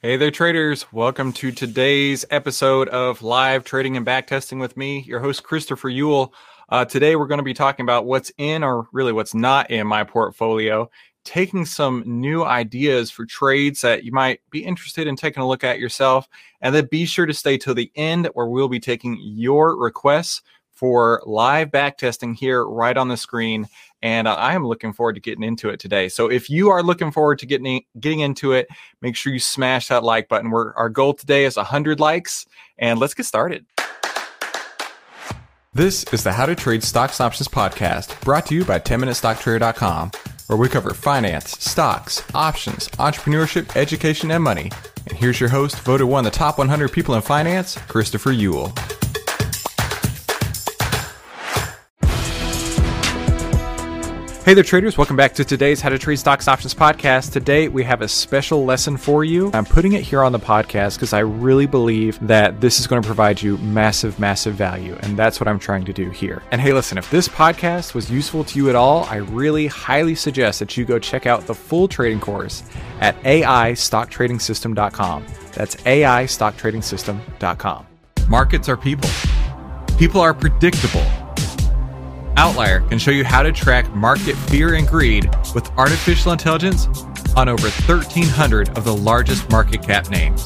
Hey there, traders. Welcome to today's episode of Live Trading and Backtesting with me, your host, Christopher Uhl. Uh, today, we're going to be talking about what's in or really what's not in my portfolio, taking some new ideas for trades that you might be interested in taking a look at yourself. And then be sure to stay till the end where we'll be taking your requests for live backtesting here right on the screen and uh, I am looking forward to getting into it today. So if you are looking forward to getting getting into it, make sure you smash that like button. We're, our goal today is 100 likes, and let's get started. This is the How to Trade Stocks Options podcast, brought to you by 10MinuteStockTrader.com, where we cover finance, stocks, options, entrepreneurship, education, and money. And here's your host, voted one of the top 100 people in finance, Christopher Uhl. Hey there, traders. Welcome back to today's How to Trade Stocks Options podcast. Today, we have a special lesson for you. I'm putting it here on the podcast because I really believe that this is going to provide you massive, massive value. And that's what I'm trying to do here. And hey, listen, if this podcast was useful to you at all, I really highly suggest that you go check out the full trading course at AIStockTradingSystem.com. That's AIStockTradingSystem.com. Markets are people, people are predictable. OVTLYR can show you how to track market fear and greed with artificial intelligence on over 1,300 of the largest market cap names.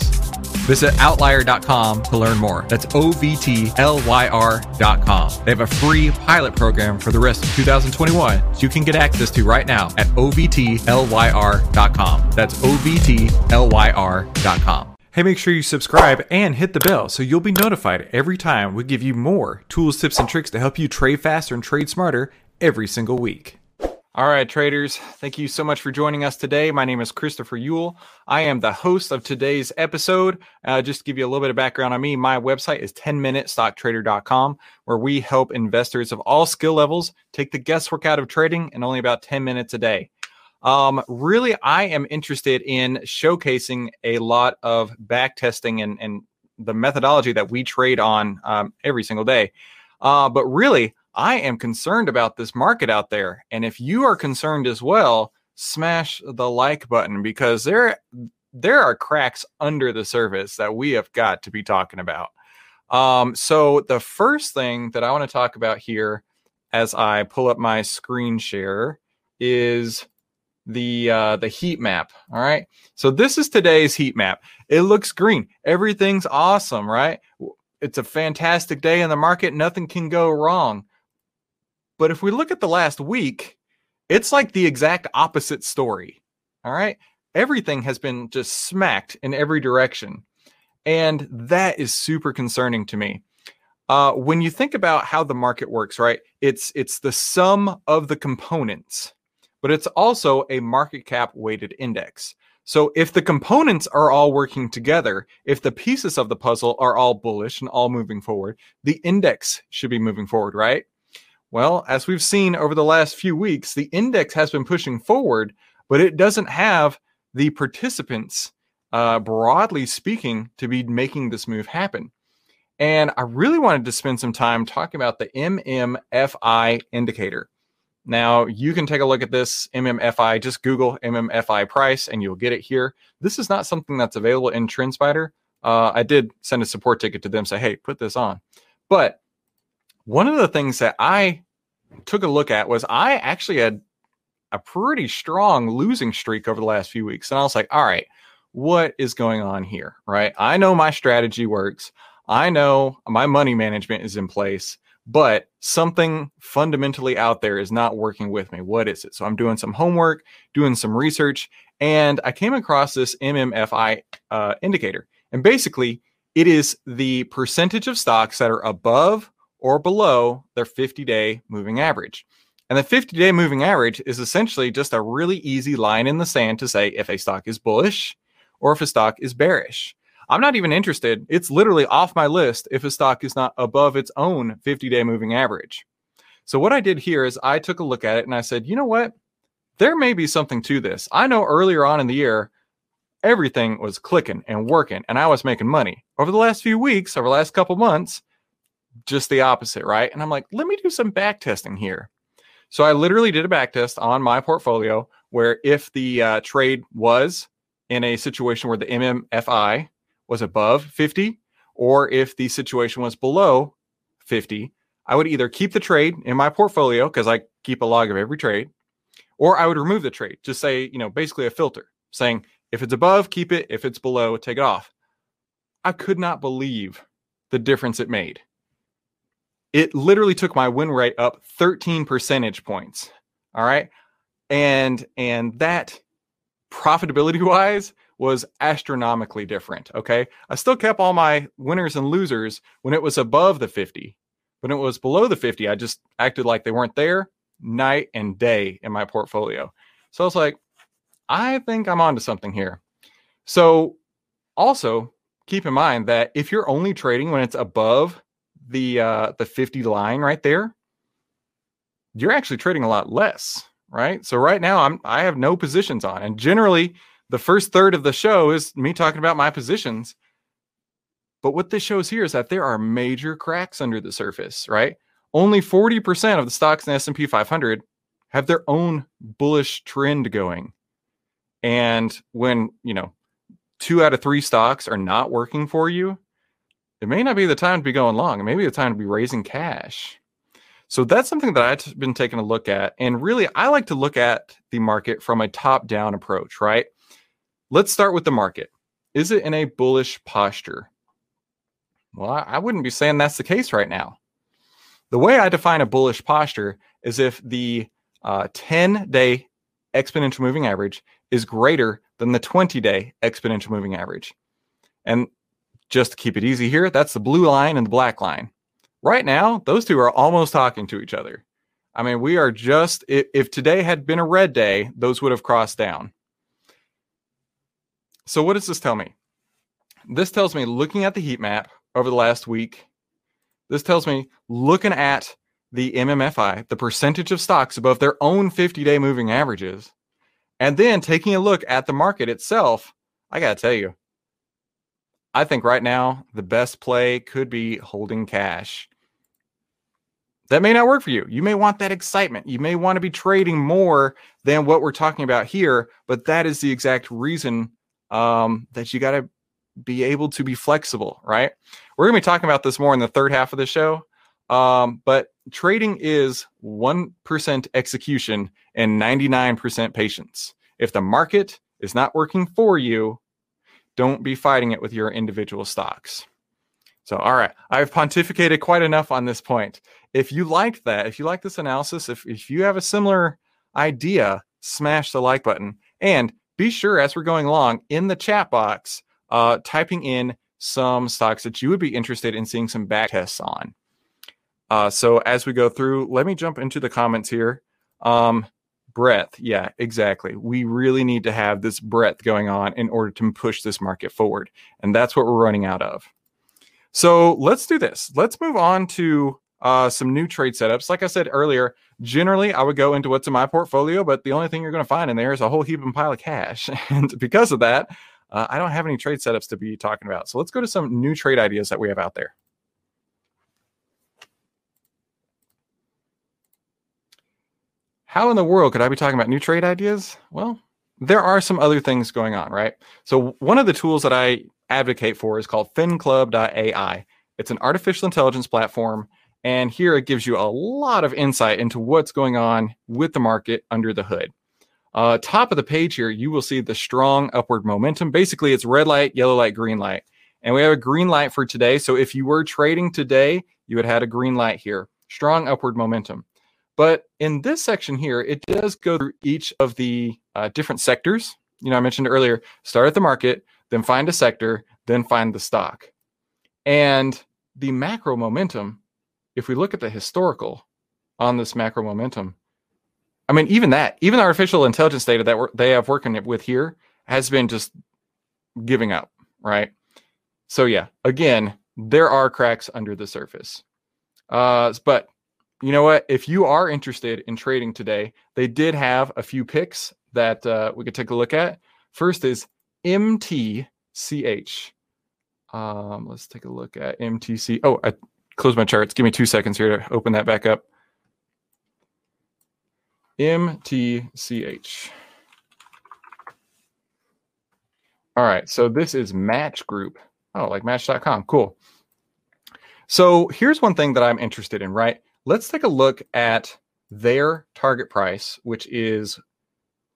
Visit OVTLYR.com to learn more. That's O V T L Y R.com. They have a free pilot program for the rest of 2021 so you can get access to right now at OVTLYR.com. That's OVTLYR.com. Hey, make sure you subscribe and hit the bell so you'll be notified every time we give you more tools, tips, and tricks to help you trade faster and trade smarter every single week. All right, traders, thank you so much for joining us today. My name is Christopher Uhl. I am the host of today's episode. Uh, just to give you a little bit of background on me, my website is 10minutestocktrader.com, where we help investors of all skill levels take the guesswork out of trading in only about 10 minutes a day. Um, really, I am interested in showcasing a lot of back testing and, and the methodology that we trade on um, every single day. Uh, but really, I am concerned about this market out there. And if you are concerned as well, smash the like button because there there are cracks under the surface that we have got to be talking about. Um, so the first thing that I want to talk about here as I pull up my screen share is the uh, the heat map. All right. So this is today's heat map. It looks green. Everything's awesome, right? It's a fantastic day in the market. Nothing can go wrong. But if we look at the last week, it's like the exact opposite story. All right. Everything has been just smacked in every direction. And that is super concerning to me. Uh, when you think about how the market works, right? It's it's the sum of the components but it's also a market cap weighted index. So if the components are all working together, if the pieces of the puzzle are all bullish and all moving forward, the index should be moving forward, right? Well, as we've seen over the last few weeks, the index has been pushing forward, but it doesn't have the participants, uh, broadly speaking, to be making this move happen. And I really wanted to spend some time talking about the MMFI indicator. Now you can take a look at this MMFI. Just Google MMFI price, and you'll get it here. This is not something that's available in TrendSpider. Uh, I did send a support ticket to them, say, "Hey, put this on." But one of the things that I took a look at was I actually had a pretty strong losing streak over the last few weeks, and I was like, "All right, what is going on here?" Right? I know my strategy works. I know my money management is in place but something fundamentally out there is not working with me. What is it? So I'm doing some homework, doing some research, and I came across this MMFI uh, indicator. And basically, it is the percentage of stocks that are above or below their 50 day moving average. And the 50 day moving average is essentially just a really easy line in the sand to say if a stock is bullish or if a stock is bearish. I'm not even interested. It's literally off my list if a stock is not above its own 50 day moving average. So, what I did here is I took a look at it and I said, you know what? There may be something to this. I know earlier on in the year, everything was clicking and working and I was making money. Over the last few weeks, over the last couple months, just the opposite, right? And I'm like, let me do some back testing here. So I literally did a back test on my portfolio where if the uh, trade was in a situation where the MMFI was above 50, or if the situation was below 50, I would either keep the trade in my portfolio because I keep a log of every trade, or I would remove the trade. Just say, you know, basically a filter saying if it's above, keep it. If it's below, take it off. I could not believe the difference it made. It literally took my win rate up 13 percentage points. All right. And and that profitability wise was astronomically different. Okay. I still kept all my winners and losers when it was above the 50. When it was below the 50, I just acted like they weren't there night and day in my portfolio. So I was like, I think I'm onto something here. So also keep in mind that if you're only trading when it's above the uh, the 50 line right there, you're actually trading a lot less, right? So right now I'm I have no positions on, and generally the first third of the show is me talking about my positions. But what this shows here is that there are major cracks under the surface, right? Only 40% of the stocks in S&P 500 have their own bullish trend going. And when, you know, two out of three stocks are not working for you, it may not be the time to be going long. It may be the time to be raising cash. So that's something that I've been taking a look at. And really, I like to look at the market from a top down approach, right? Let's start with the market. Is it in a bullish posture? Well, I wouldn't be saying that's the case right now. The way I define a bullish posture is if the uh, 10 day exponential moving average is greater than the 20 day exponential moving average. And just to keep it easy here, that's the blue line and the black line. Right now, those two are almost talking to each other. I mean, we are just, if, if today had been a red day, those would have crossed down. So, what does this tell me? This tells me looking at the heat map over the last week, this tells me looking at the MMFI, the percentage of stocks above their own 50 day moving averages, and then taking a look at the market itself. I got to tell you, I think right now the best play could be holding cash. That may not work for you. You may want that excitement. You may want to be trading more than what we're talking about here, but that is the exact reason um, that you got to be able to be flexible, right? We're going to be talking about this more in the third half of the show. Um, but trading is 1% execution and 99% patience. If the market is not working for you, don't be fighting it with your individual stocks. So, all right, I've pontificated quite enough on this point. If you like that, if you like this analysis, if, if you have a similar idea, smash the like button. And be sure as we're going along in the chat box, uh, typing in some stocks that you would be interested in seeing some back tests on. Uh, so as we go through, let me jump into the comments here. Um, breadth, yeah, exactly. We really need to have this breadth going on in order to push this market forward, and that's what we're running out of. So let's do this. Let's move on to uh, some new trade setups. Like I said earlier, generally I would go into what's in my portfolio, but the only thing you're going to find in there is a whole heap and pile of cash. And because of that, uh, I don't have any trade setups to be talking about. So let's go to some new trade ideas that we have out there. How in the world could I be talking about new trade ideas? Well, there are some other things going on, right? So one of the tools that I advocate for is called FinClub.ai. It's an artificial intelligence platform and here it gives you a lot of insight into what's going on with the market under the hood. Uh, top of the page here, you will see the strong upward momentum. Basically, it's red light, yellow light, green light. And we have a green light for today. So if you were trading today, you would have had a green light here. Strong upward momentum. But in this section here, it does go through each of the uh, different sectors. You know, I mentioned earlier, start at the market, then find a sector, then find the stock. And the macro momentum if we look at the historical on this macro momentum, I mean, even that, even the artificial intelligence data that they have working with here has been just giving up, right? So yeah, again, there are cracks under the surface. Uh, but you know what? If you are interested in trading today, they did have a few picks that uh, we could take a look at. First is MTCH. Um, let's take a look at MTC. Oh, I closed my charts. Give me two seconds here to open that back up. MTCH. All right, so this is Match Group. Oh, like Match.com. Cool. So here's one thing that I'm interested in, right? Let's take a look at their target price, which is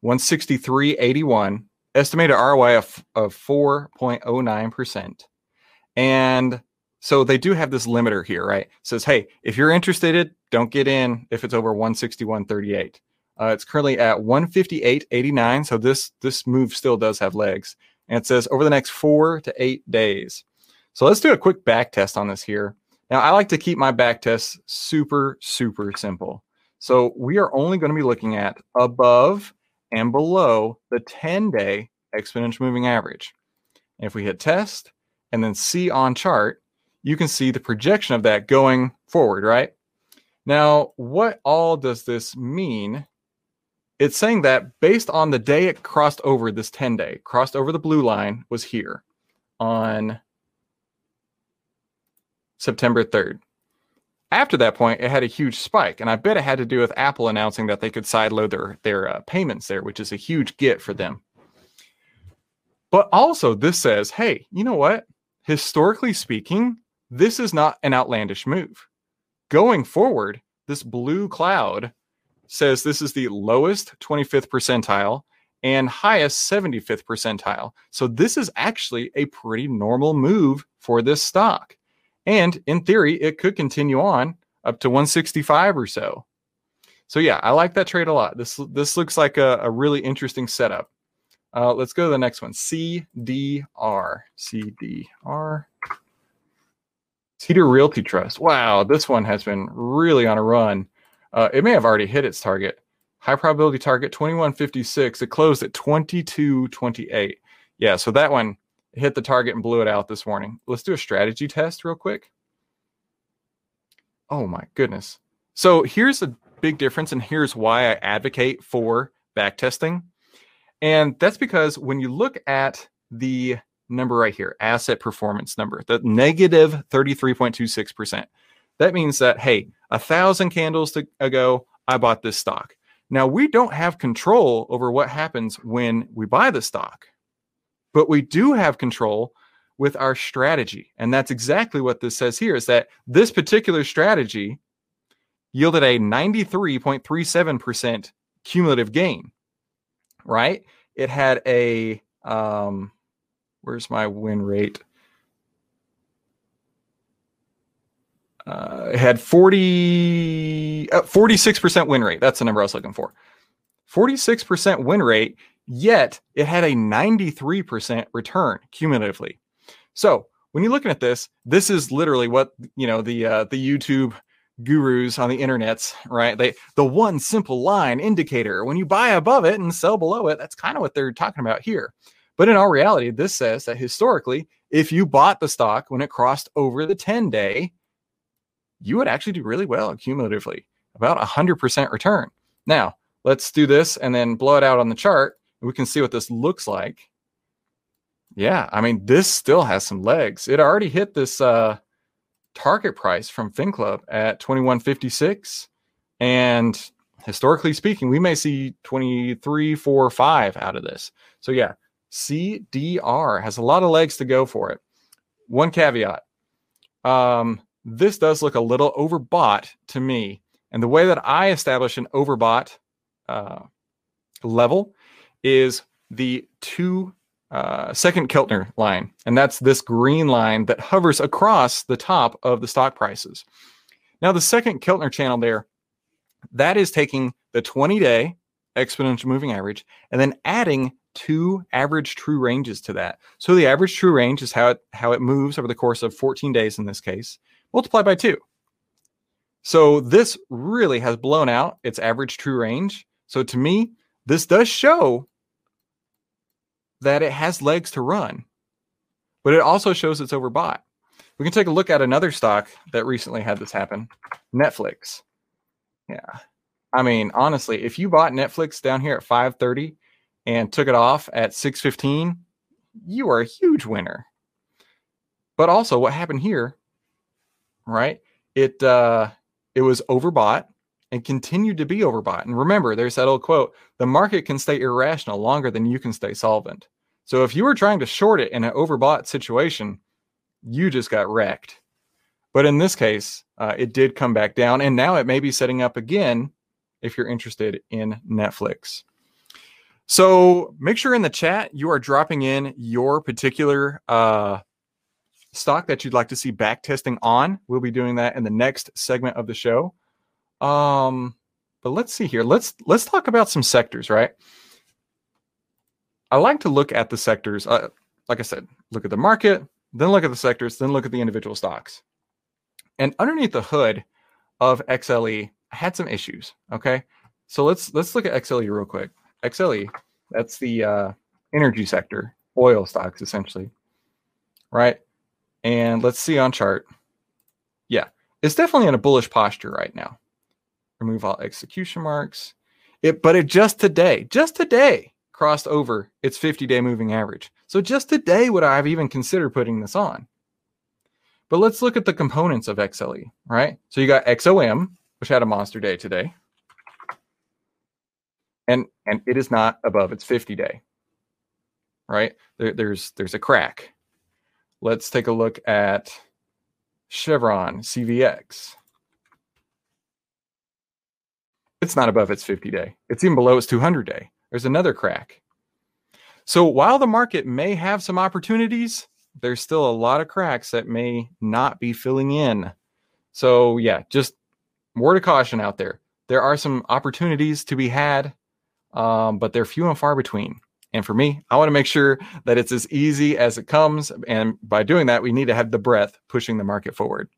163.81, estimated ROI of, of 4.09%. And so they do have this limiter here, right? It says, hey, if you're interested, don't get in if it's over 161.38. Uh, it's currently at 158.89. So this this move still does have legs. And it says over the next four to eight days. So let's do a quick back test on this here. Now I like to keep my back tests super, super simple. So we are only going to be looking at above and below the 10 day exponential moving average. And if we hit test and then see on chart, you can see the projection of that going forward, right? Now, what all does this mean it's saying that based on the day it crossed over this 10 day, crossed over the blue line was here on September 3rd. After that point, it had a huge spike, and I bet it had to do with Apple announcing that they could sideload their their uh, payments there, which is a huge get for them. But also, this says, hey, you know what? Historically speaking, this is not an outlandish move. Going forward, this blue cloud says this is the lowest 25th percentile and highest 75th percentile. So this is actually a pretty normal move for this stock. And in theory, it could continue on up to 165 or so. So yeah, I like that trade a lot. This this looks like a, a really interesting setup. Uh, let's go to the next one. CDR. CDR. Cedar Realty Trust. Wow, this one has been really on a run. Uh, it may have already hit its target. High probability target 2156. It closed at 2228. Yeah, so that one hit the target and blew it out this morning. Let's do a strategy test real quick. Oh my goodness. So here's a big difference, and here's why I advocate for back testing. And that's because when you look at the number right here, asset performance number, the negative 33.26%, that means that, hey, a thousand candles to, ago, I bought this stock. Now, we don't have control over what happens when we buy the stock, but we do have control with our strategy. And that's exactly what this says here is that this particular strategy yielded a 93.37% cumulative gain, right? It had a, um, where's my win rate? uh, it had 40, uh, 46% win rate. That's the number I was looking for. 46% win rate, yet it had a 93% return cumulatively. So when you're looking at this, this is literally what you know the uh, the YouTube gurus on the internets, right? They the one simple line indicator. When you buy above it and sell below it, that's kind of what they're talking about here. But in all reality, this says that historically, if you bought the stock when it crossed over the 10 day, you would actually do really well cumulatively, about 100% return. Now, let's do this and then blow it out on the chart. We can see what this looks like. Yeah, I mean, this still has some legs. It already hit this uh, target price from FinClub at 2156. And historically speaking, we may see 23, 4, 5 out of this. So, yeah, CDR has a lot of legs to go for it. One caveat um, this does look a little overbought to me. And the way that I establish an overbought uh, level is the two uh, second Keltner line, and that's this green line that hovers across the top of the stock prices. Now, the second Keltner channel there, that is taking the 20 day exponential moving average and then adding two average true ranges to that. So the average true range is how it how it moves over the course of 14 days in this case multiplied by two. So this really has blown out its average true range. So to me, this does show that it has legs to run. but it also shows it's overbought. We can take a look at another stock that recently had this happen Netflix. Yeah. I mean, honestly, if you bought Netflix down here at 530 and took it off at 615, you are a huge winner. But also what happened here, right? It uh it was overbought and continued to be overbought. And remember, there's that old quote, the market can stay irrational longer than you can stay solvent. So if you were trying to short it in an overbought situation, you just got wrecked. But in this case, uh, it did come back down, and now it may be setting up again if you're interested in Netflix. So make sure in the chat you are dropping in your particular uh, stock that you'd like to see back testing on. We'll be doing that in the next segment of the show. Um, but let's see here. Let's let's talk about some sectors, right? I like to look at the sectors. Uh, like I said, look at the market, then look at the sectors, then look at the individual stocks. And underneath the hood of XLE, I had some issues. Okay, so let's let's look at XLE real quick. XLE, that's the uh, energy sector, oil stocks essentially, right? And let's see on chart. Yeah, it's definitely in a bullish posture right now. Remove all execution marks. It, but it just today, just today, crossed over its 50-day moving average. So just today would I have even considered putting this on. But let's look at the components of XLE, right? So you got XOM, which had a monster day today. And and it is not above its 50 day. Right? There, there's there's a crack. Let's take a look at Chevron CVX. It's not above its 50 day. It's even below its 200 day. There's another crack. So while the market may have some opportunities, there's still a lot of cracks that may not be filling in. So yeah, just word of caution out there. There are some opportunities to be had, um, but they're few and far between. And for me, I want to make sure that it's as easy as it comes. And by doing that, we need to have the breadth pushing the market forward.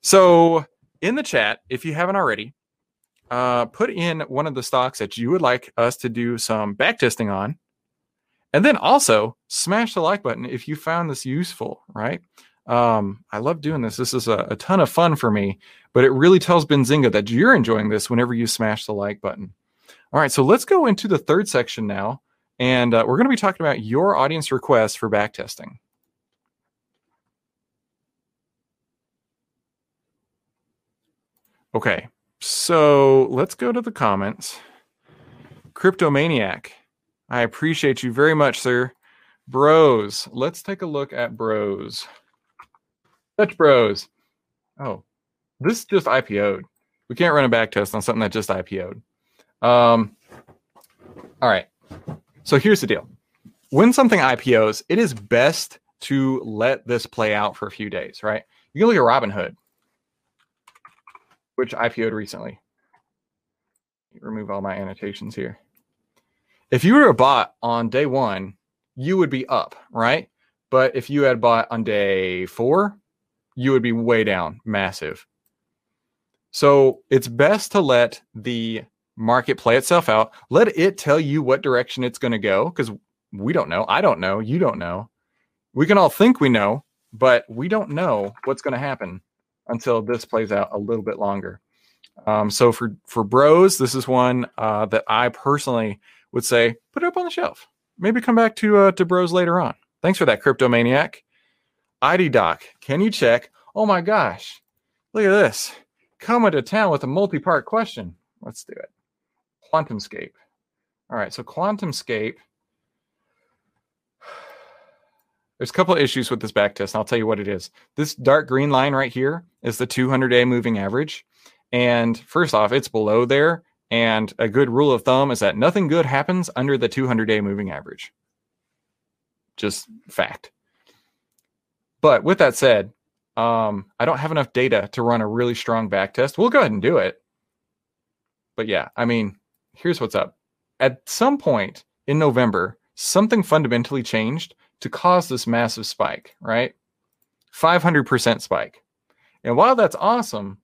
So in the chat, if you haven't already, uh, put in one of the stocks that you would like us to do some back testing on and then also smash the like button if you found this useful, right? Um, I love doing this. This is a, a, ton of fun for me, but it really tells Benzinga that you're enjoying this whenever you smash the like button. All right, so let's go into the third section now, and uh, we're going to be talking about your audience requests for backtesting. Okay, so let's go to the comments. Cryptomaniac I appreciate you very much, sir. Bros, let's take a look at Bros. Dutch Bros. Oh, this just IPO'd. We can't run a back test on something that just IPO'd. Um, all right. So here's the deal. When something IPOs, it is best to let this play out for a few days, right? You can look at Robinhood, which IPO'd recently. Remove all my annotations here if you were a bot on day one, you would be up, right? But if you had bought on day four, you would be way down, massive. So it's best to let the market play itself out. Let it tell you what direction it's going to go because we don't know. I don't know. You don't know. We can all think we know, but we don't know what's going to happen until this plays out a little bit longer. Um, so for for bros, this is one uh, that I personally would say, put it up on the shelf. Maybe come back to uh, to Bros later on. Thanks for that, crypto maniac. ID Doc, can you check? Oh my gosh, look at this. Coming to town with a multi-part question. Let's do it. QuantumScape. All right, so QuantumScape. There's a couple of issues with this back test. And I'll tell you what it is. This dark green line right here is the 200 day moving average. And first off, it's below there. And a good rule of thumb is that nothing good happens under the 200 day moving average. Just fact. But with that said, um, I don't have enough data to run a really strong back test. We'll go ahead and do it. But yeah, I mean, here's what's up. At some point in November, something fundamentally changed to cause this massive spike, right? 500% spike. And while that's awesome,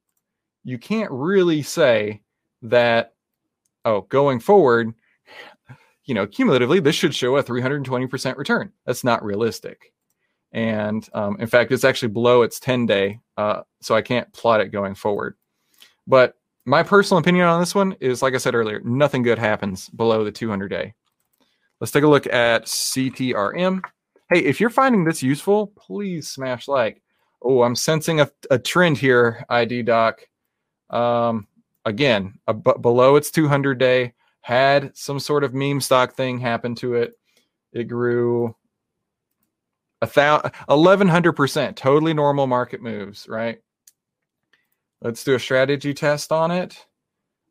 you can't really say that oh, going forward, you know, cumulatively, this should show a 320% return. That's not realistic. And um, in fact, it's actually below its 10 day. Uh, so I can't plot it going forward. But my personal opinion on this one is like I said earlier, nothing good happens below the 200 day. Let's take a look at CTRM. Hey, if you're finding this useful, please smash like. Oh, I'm sensing a, a trend here, ID Doc. Um, again, a, b- below its 200 day, had some sort of meme stock thing happen to it. It grew a thousand, 1100%, totally normal market moves, right? Let's do a strategy test on it.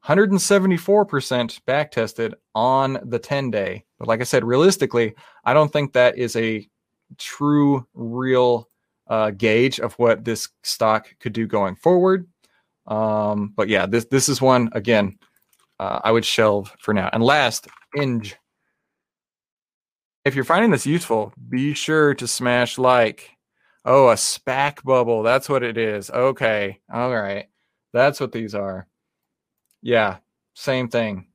174% back tested on the 10 day. But like I said, realistically, I don't think that is a true, real uh, gauge of what this stock could do going forward. Um, but yeah, this this is one again uh, I would shelve for now. And last, Inge. If you're finding this useful, be sure to smash like. Oh, a SPAC bubble. That's what it is. Okay. All right. That's what these are. Yeah, same thing.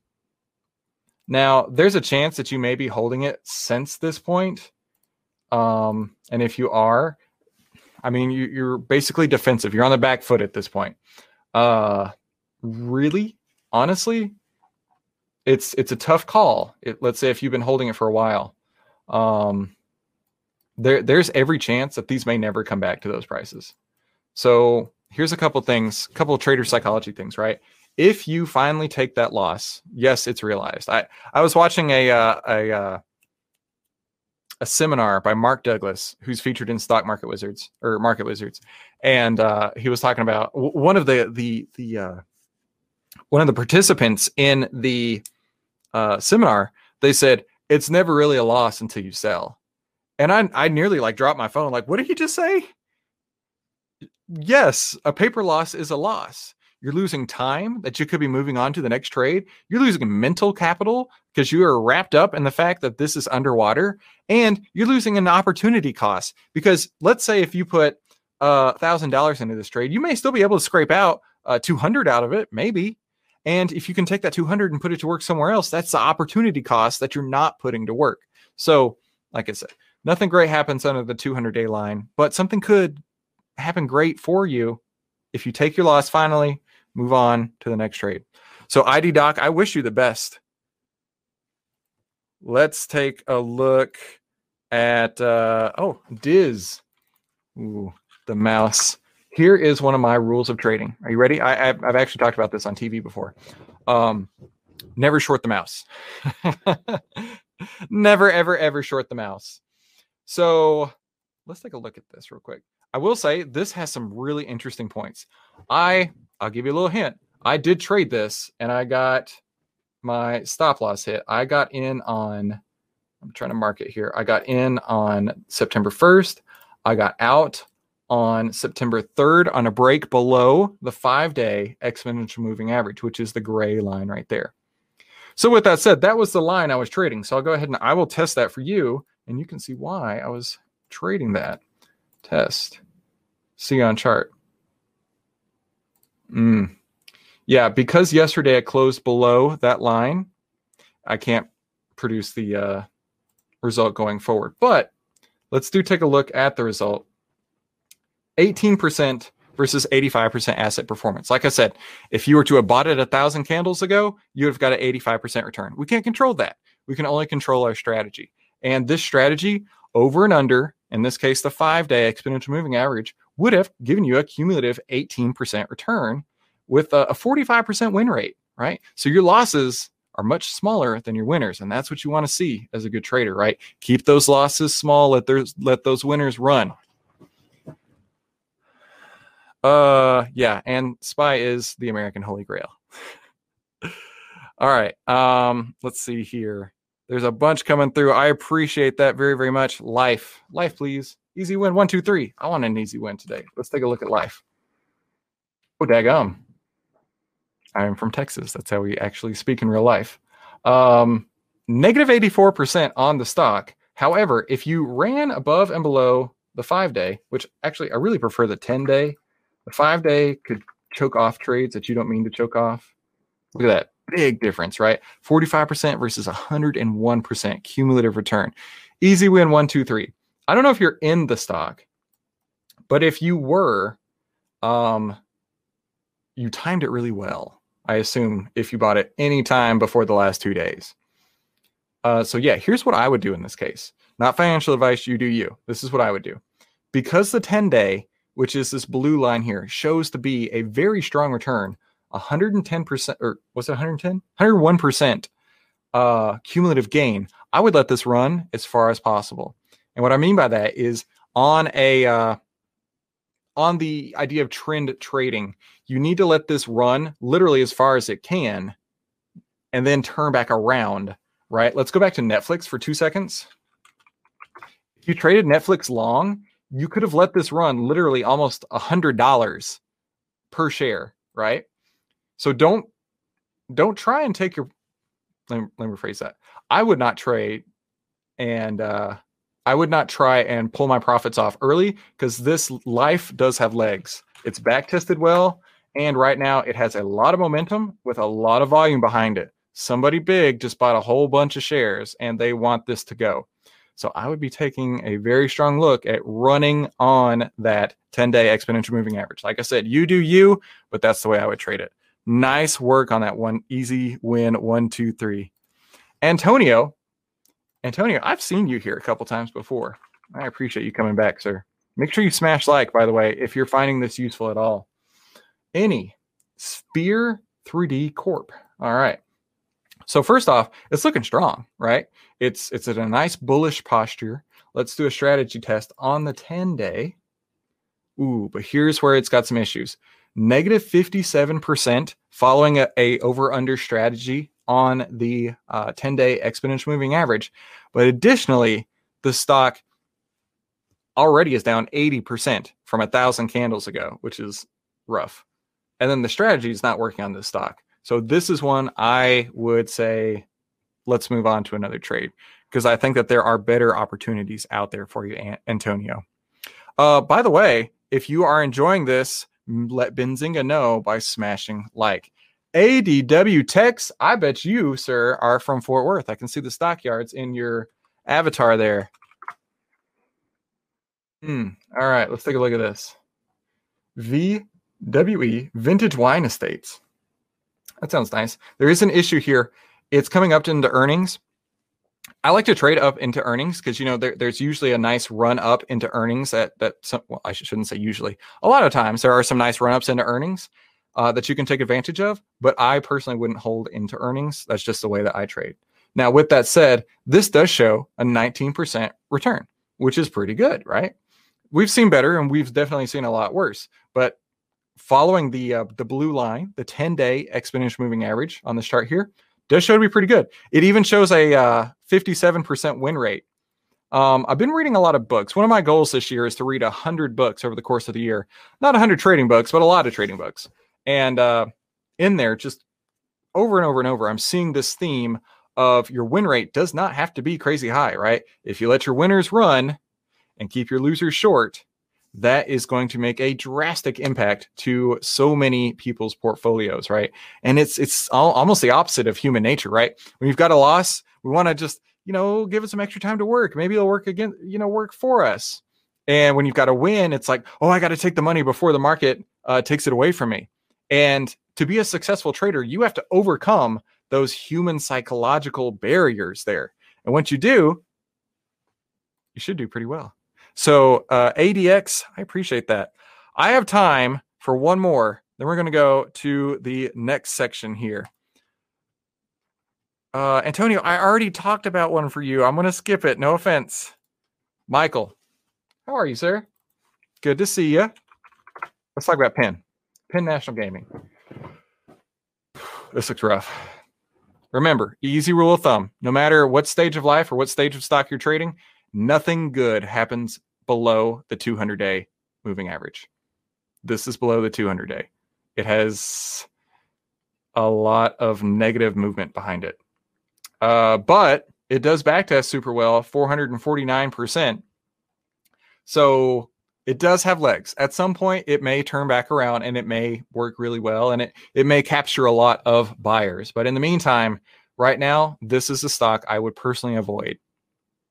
Now, there's a chance that you may be holding it since this point. Um, and if you are, I mean, you, you're basically defensive. You're on the back foot at this point. Uh, really, honestly, it's it's a tough call. It, let's say if you've been holding it for a while, um, there there's every chance that these may never come back to those prices. So here's a couple things, couple trader psychology things, right? If you finally take that loss, yes, it's realized. I I was watching a uh, a uh, a seminar by Mark Douglas, who's featured in Stock Market Wizards or Market Wizards, and uh, he was talking about one of the the the uh, one of the participants in the uh, seminar. They said it's never really a loss until you sell, and I I nearly like dropped my phone. Like, what did he just say? Yes, a paper loss is a loss. You're losing time that you could be moving on to the next trade. You're losing mental capital because you are wrapped up in the fact that this is underwater, and you're losing an opportunity cost because let's say if you put uh, thousand dollars into this trade, you may still be able to scrape out uh, 200 out of it, maybe. And if you can take that 200 and put it to work somewhere else, that's the opportunity cost that you're not putting to work. So, like I said, nothing great happens under the 200 day line, but something could happen great for you if you take your loss finally, move on to the next trade. So, ID Doc, I wish you the best. Let's take a look at, uh, oh, Diz. Ooh, the mouse. Here is one of my rules of trading. Are you ready? I, have I've actually talked about this on TV before. Um, never short the mouse. never, ever, ever short the mouse. So let's take a look at this real quick. I will say this has some really interesting points. I I'll give you a little hint. I did trade this and I got my stop loss hit. I got in on I'm trying to mark it here. I got in on September 1st. I got out on September 3rd on a break below the five day exponential moving average, which is the gray line right there. So, with that said, that was the line I was trading. So, I'll go ahead and I will test that for you, and you can see why I was trading that. Test. See on chart. Mm. Yeah, because yesterday I closed below that line, I can't produce the uh, result going forward. But let's do take a look at the result 18% versus 85% asset performance. Like I said, if you were to have bought it a thousand candles ago, you would have got an 85% return. We can't control that. We can only control our strategy. And this strategy, over and under, in this case, the five day exponential moving average, would have given you a cumulative 18% return with a, 45% win rate, right? So your losses are much smaller than your winners. And that's what you want to see as a good trader, right? Keep those losses small, let, those, let those winners run. Uh, yeah, and Spy is the American Holy Grail. All right. Um, let's see here. There's a bunch coming through. I appreciate that very, very much. Life, life, please. Easy win. One, two, three. I want an easy win today. Let's take a look at life. Oh, daggum. I'm from Texas. That's how we actually speak in real life. Um, negative 84% on the stock. However, if you ran above and below the five day, which actually I really prefer the 10 day the five day could choke off trades that you don't mean to choke off. Look at that big difference, right? 45% versus 101% cumulative return. Easy win one, two, three. I don't know if you're in the stock, but if you were, um, you timed it really well. I assume if you bought it any time before the last two days. Uh, so yeah, here's what I would do in this case. Not financial advice. You do you. This is what I would do. Because the 10 day, which is this blue line here, shows to be a very strong return, 110% or was it 110? 101% uh, cumulative gain. I would let this run as far as possible. And what I mean by that is on a uh, on the idea of trend trading, you need to let this run literally as far as it can and then turn back around, right? Let's go back to Netflix for 2 seconds. If you traded Netflix long, you could have let this run literally almost a hundred dollars per share, right? So don't don't try and take your let me, let me rephrase that. I would not trade and uh I would not try and pull my profits off early because this life does have legs. It's back tested well, and right now it has a lot of momentum with a lot of volume behind it. Somebody big just bought a whole bunch of shares and they want this to go. So I would be taking a very strong look at running on that 10 day exponential moving average. Like I said, you do you, but that's the way I would trade it. Nice work on that one. Easy win. One, two, three. Antonio, Antonio, I've seen you here a couple times before. I appreciate you coming back, sir. Make sure you smash like, by the way, if you're finding this useful at all. Any Sphere 3D Corp. All right. So first off, it's looking strong, right? It's it's in a nice bullish posture. Let's do a strategy test on the 10 day. Ooh, but here's where it's got some issues. Negative 57% following a, a over under strategy on the uh, 10 day exponential moving average. But additionally, the stock already is down 80% from a thousand candles ago, which is rough. And then the strategy is not working on this stock. So this is one I would say let's move on to another trade because I think that there are better opportunities out there for you, Antonio. Uh, by the way, if you are enjoying this, let Benzinga know by smashing like. ADW Tex, I bet you, sir, are from Fort Worth. I can see the stockyards in your avatar there. Hmm. All right, let's take a look at this. VWE Vintage Wine Estates. That sounds nice. There is an issue here. It's coming up into earnings. I like to trade up into earnings because you know there, there's usually a nice run up into earnings that that some, well I shouldn't say usually. A lot of times there are some nice run ups into earnings uh, that you can take advantage of. But I personally wouldn't hold into earnings. That's just the way that I trade. Now, with that said, this does show a 19% return, which is pretty good, right? We've seen better, and we've definitely seen a lot worse. But following the uh, the blue line, the 10 day exponential moving average on this chart here, does show to be pretty good. It even shows a uh, 57% win rate. Um, I've been reading a lot of books. One of my goals this year is to read 100 books over the course of the year. Not 100 trading books, but a lot of trading books. And uh, in there, just over and over and over, I'm seeing this theme of your win rate does not have to be crazy high, right? If you let your winners run and keep your losers short, that is going to make a drastic impact to so many people's portfolios, right? And it's it's all, almost the opposite of human nature, right? When you've got a loss, we want to just you know give it some extra time to work. Maybe it'll work again, you know, work for us. And when you've got a win, it's like, oh, I got to take the money before the market uh, takes it away from me. And to be a successful trader, you have to overcome those human psychological barriers there. And once you do, you should do pretty well. So uh, ADX, I appreciate that. I have time for one more. Then we're going to go to the next section here. Uh, Antonio, I already talked about one for you. I'm going to skip it. No offense. Michael, how are you, sir? Good to see you. Let's talk about Penn. Penn National Gaming. This looks rough. Remember, easy rule of thumb no matter what stage of life or what stage of stock you're trading, nothing good happens below the 200 day moving average. This is below the 200 day. It has a lot of negative movement behind it. Uh, but it does backtest super well, 449%. So it does have legs. At some point, it may turn back around and it may work really well and it, it may capture a lot of buyers. But in the meantime, right now, this is a stock I would personally avoid.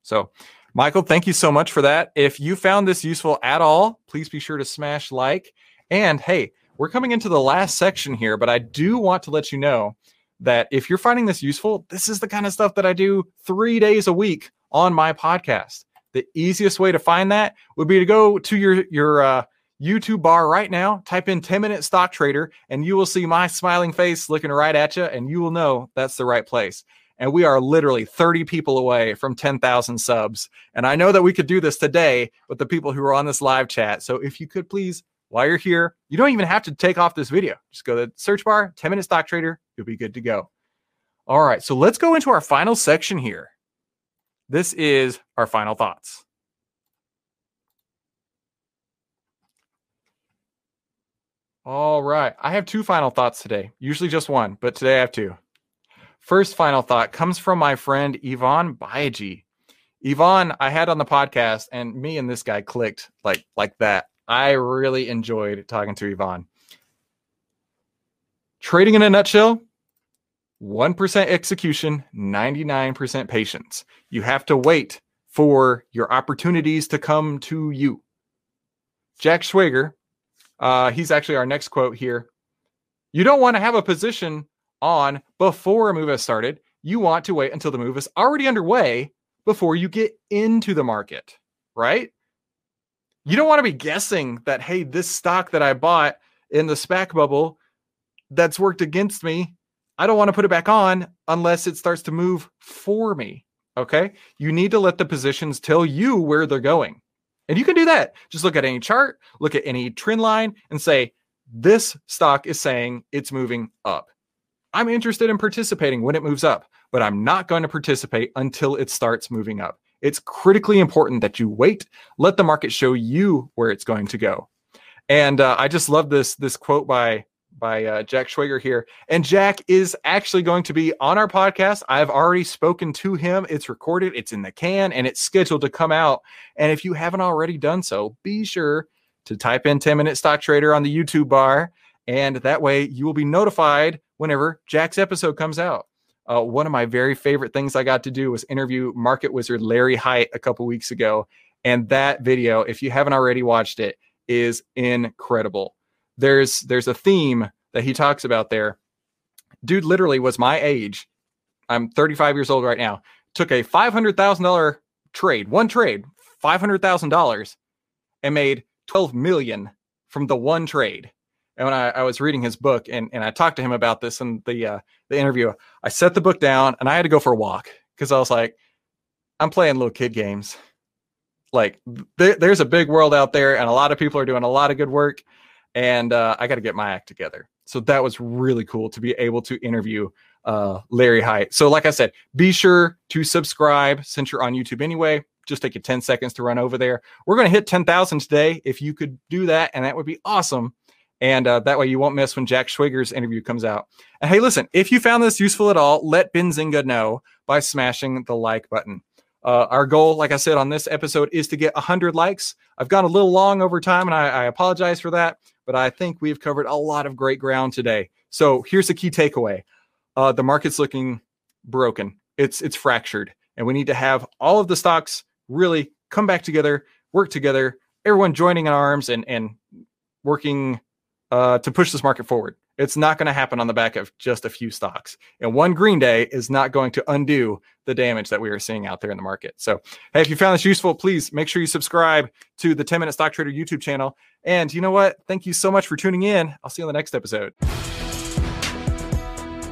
So Michael, thank you so much for that. If you found this useful at all, please be sure to smash like. And hey, we're coming into the last section here, but I do want to let you know that if you're finding this useful, this is the kind of stuff that I do three days a week on my podcast. The easiest way to find that would be to go to your your uh, YouTube bar right now, type in 10 minute stock trader, and you will see my smiling face looking right at you, and you will know that's the right place. And we are literally 30 people away from 10,000 subs. And I know that we could do this today with the people who are on this live chat. So if you could please, while you're here, you don't even have to take off this video. Just go to the search bar, 10 minute stock trader, you'll be good to go. All right, so let's go into our final section here. This is our final thoughts. All right. I have two final thoughts today. Usually just one, but today I have two. First final thought comes from my friend Ivan Baiji. Ivan, I had on the podcast, and me and this guy clicked like like that. I really enjoyed talking to Ivan. Trading in a nutshell, 1% execution, 99% patience. You have to wait for your opportunities to come to you. Jack Schwager, uh, he's actually our next quote here. You don't want to have a position on before a move has started. You want to wait until the move is already underway before you get into the market, right? You don't want to be guessing that, hey, this stock that I bought in the SPAC bubble that's worked against me, I don't want to put it back on unless it starts to move for me. Okay. You need to let the positions tell you where they're going. And you can do that. Just look at any chart, look at any trend line, and say, this stock is saying it's moving up. I'm interested in participating when it moves up, but I'm not going to participate until it starts moving up. It's critically important that you wait, let the market show you where it's going to go. And uh, I just love this this quote by by uh, Jack Schwager here. And Jack is actually going to be on our podcast. I've already spoken to him. It's recorded, it's in the can, and it's scheduled to come out. And if you haven't already done so, be sure to type in 10 minute stock trader on the YouTube bar. And that way you will be notified whenever Jack's episode comes out. Uh, one of my very favorite things I got to do was interview market wizard Larry Hite a couple weeks ago. And that video, if you haven't already watched it, is incredible there's there's a theme that he talks about there. Dude literally was my age. I'm 35 years old right now. Took a $500,000 trade, one trade, $500,000 and made 12 million from the one trade. And when I, I, was reading his book and, and I talked to him about this in the uh, the interview, I set the book down and I had to go for a walk because I was like, I'm playing little kid games. Like th- there's a big world out there and a lot of people are doing a lot of good work and uh, I got to get my act together. So that was really cool to be able to interview uh, Larry Hite. So, like I said, be sure to subscribe since you're on YouTube anyway. Just take you 10 seconds to run over there. We're going to hit 10,000 today. If you could do that, and that would be awesome. And uh, that way you won't miss when Jack Schwager's interview comes out. And hey, listen, if you found this useful at all, let Benzinga know by smashing the like button. Uh, our goal, like I said on this episode, is to get 100 likes. I've gone a little long over time, and I, I apologize for that but I think we've covered a lot of great ground today. So here's the key takeaway: uh, the market's looking broken. It's it's fractured, and we need to have all of the stocks really come back together, work together, everyone joining in arms and and working uh, to push this market forward. It's not going to happen on the back of just a few stocks. And one green day is not going to undo the damage that we are seeing out there in the market. So, hey, if you found this useful, please make sure you subscribe to the 10 Minute Stock Trader YouTube channel. And you know what? Thank you so much for tuning in. I'll see you on the next episode.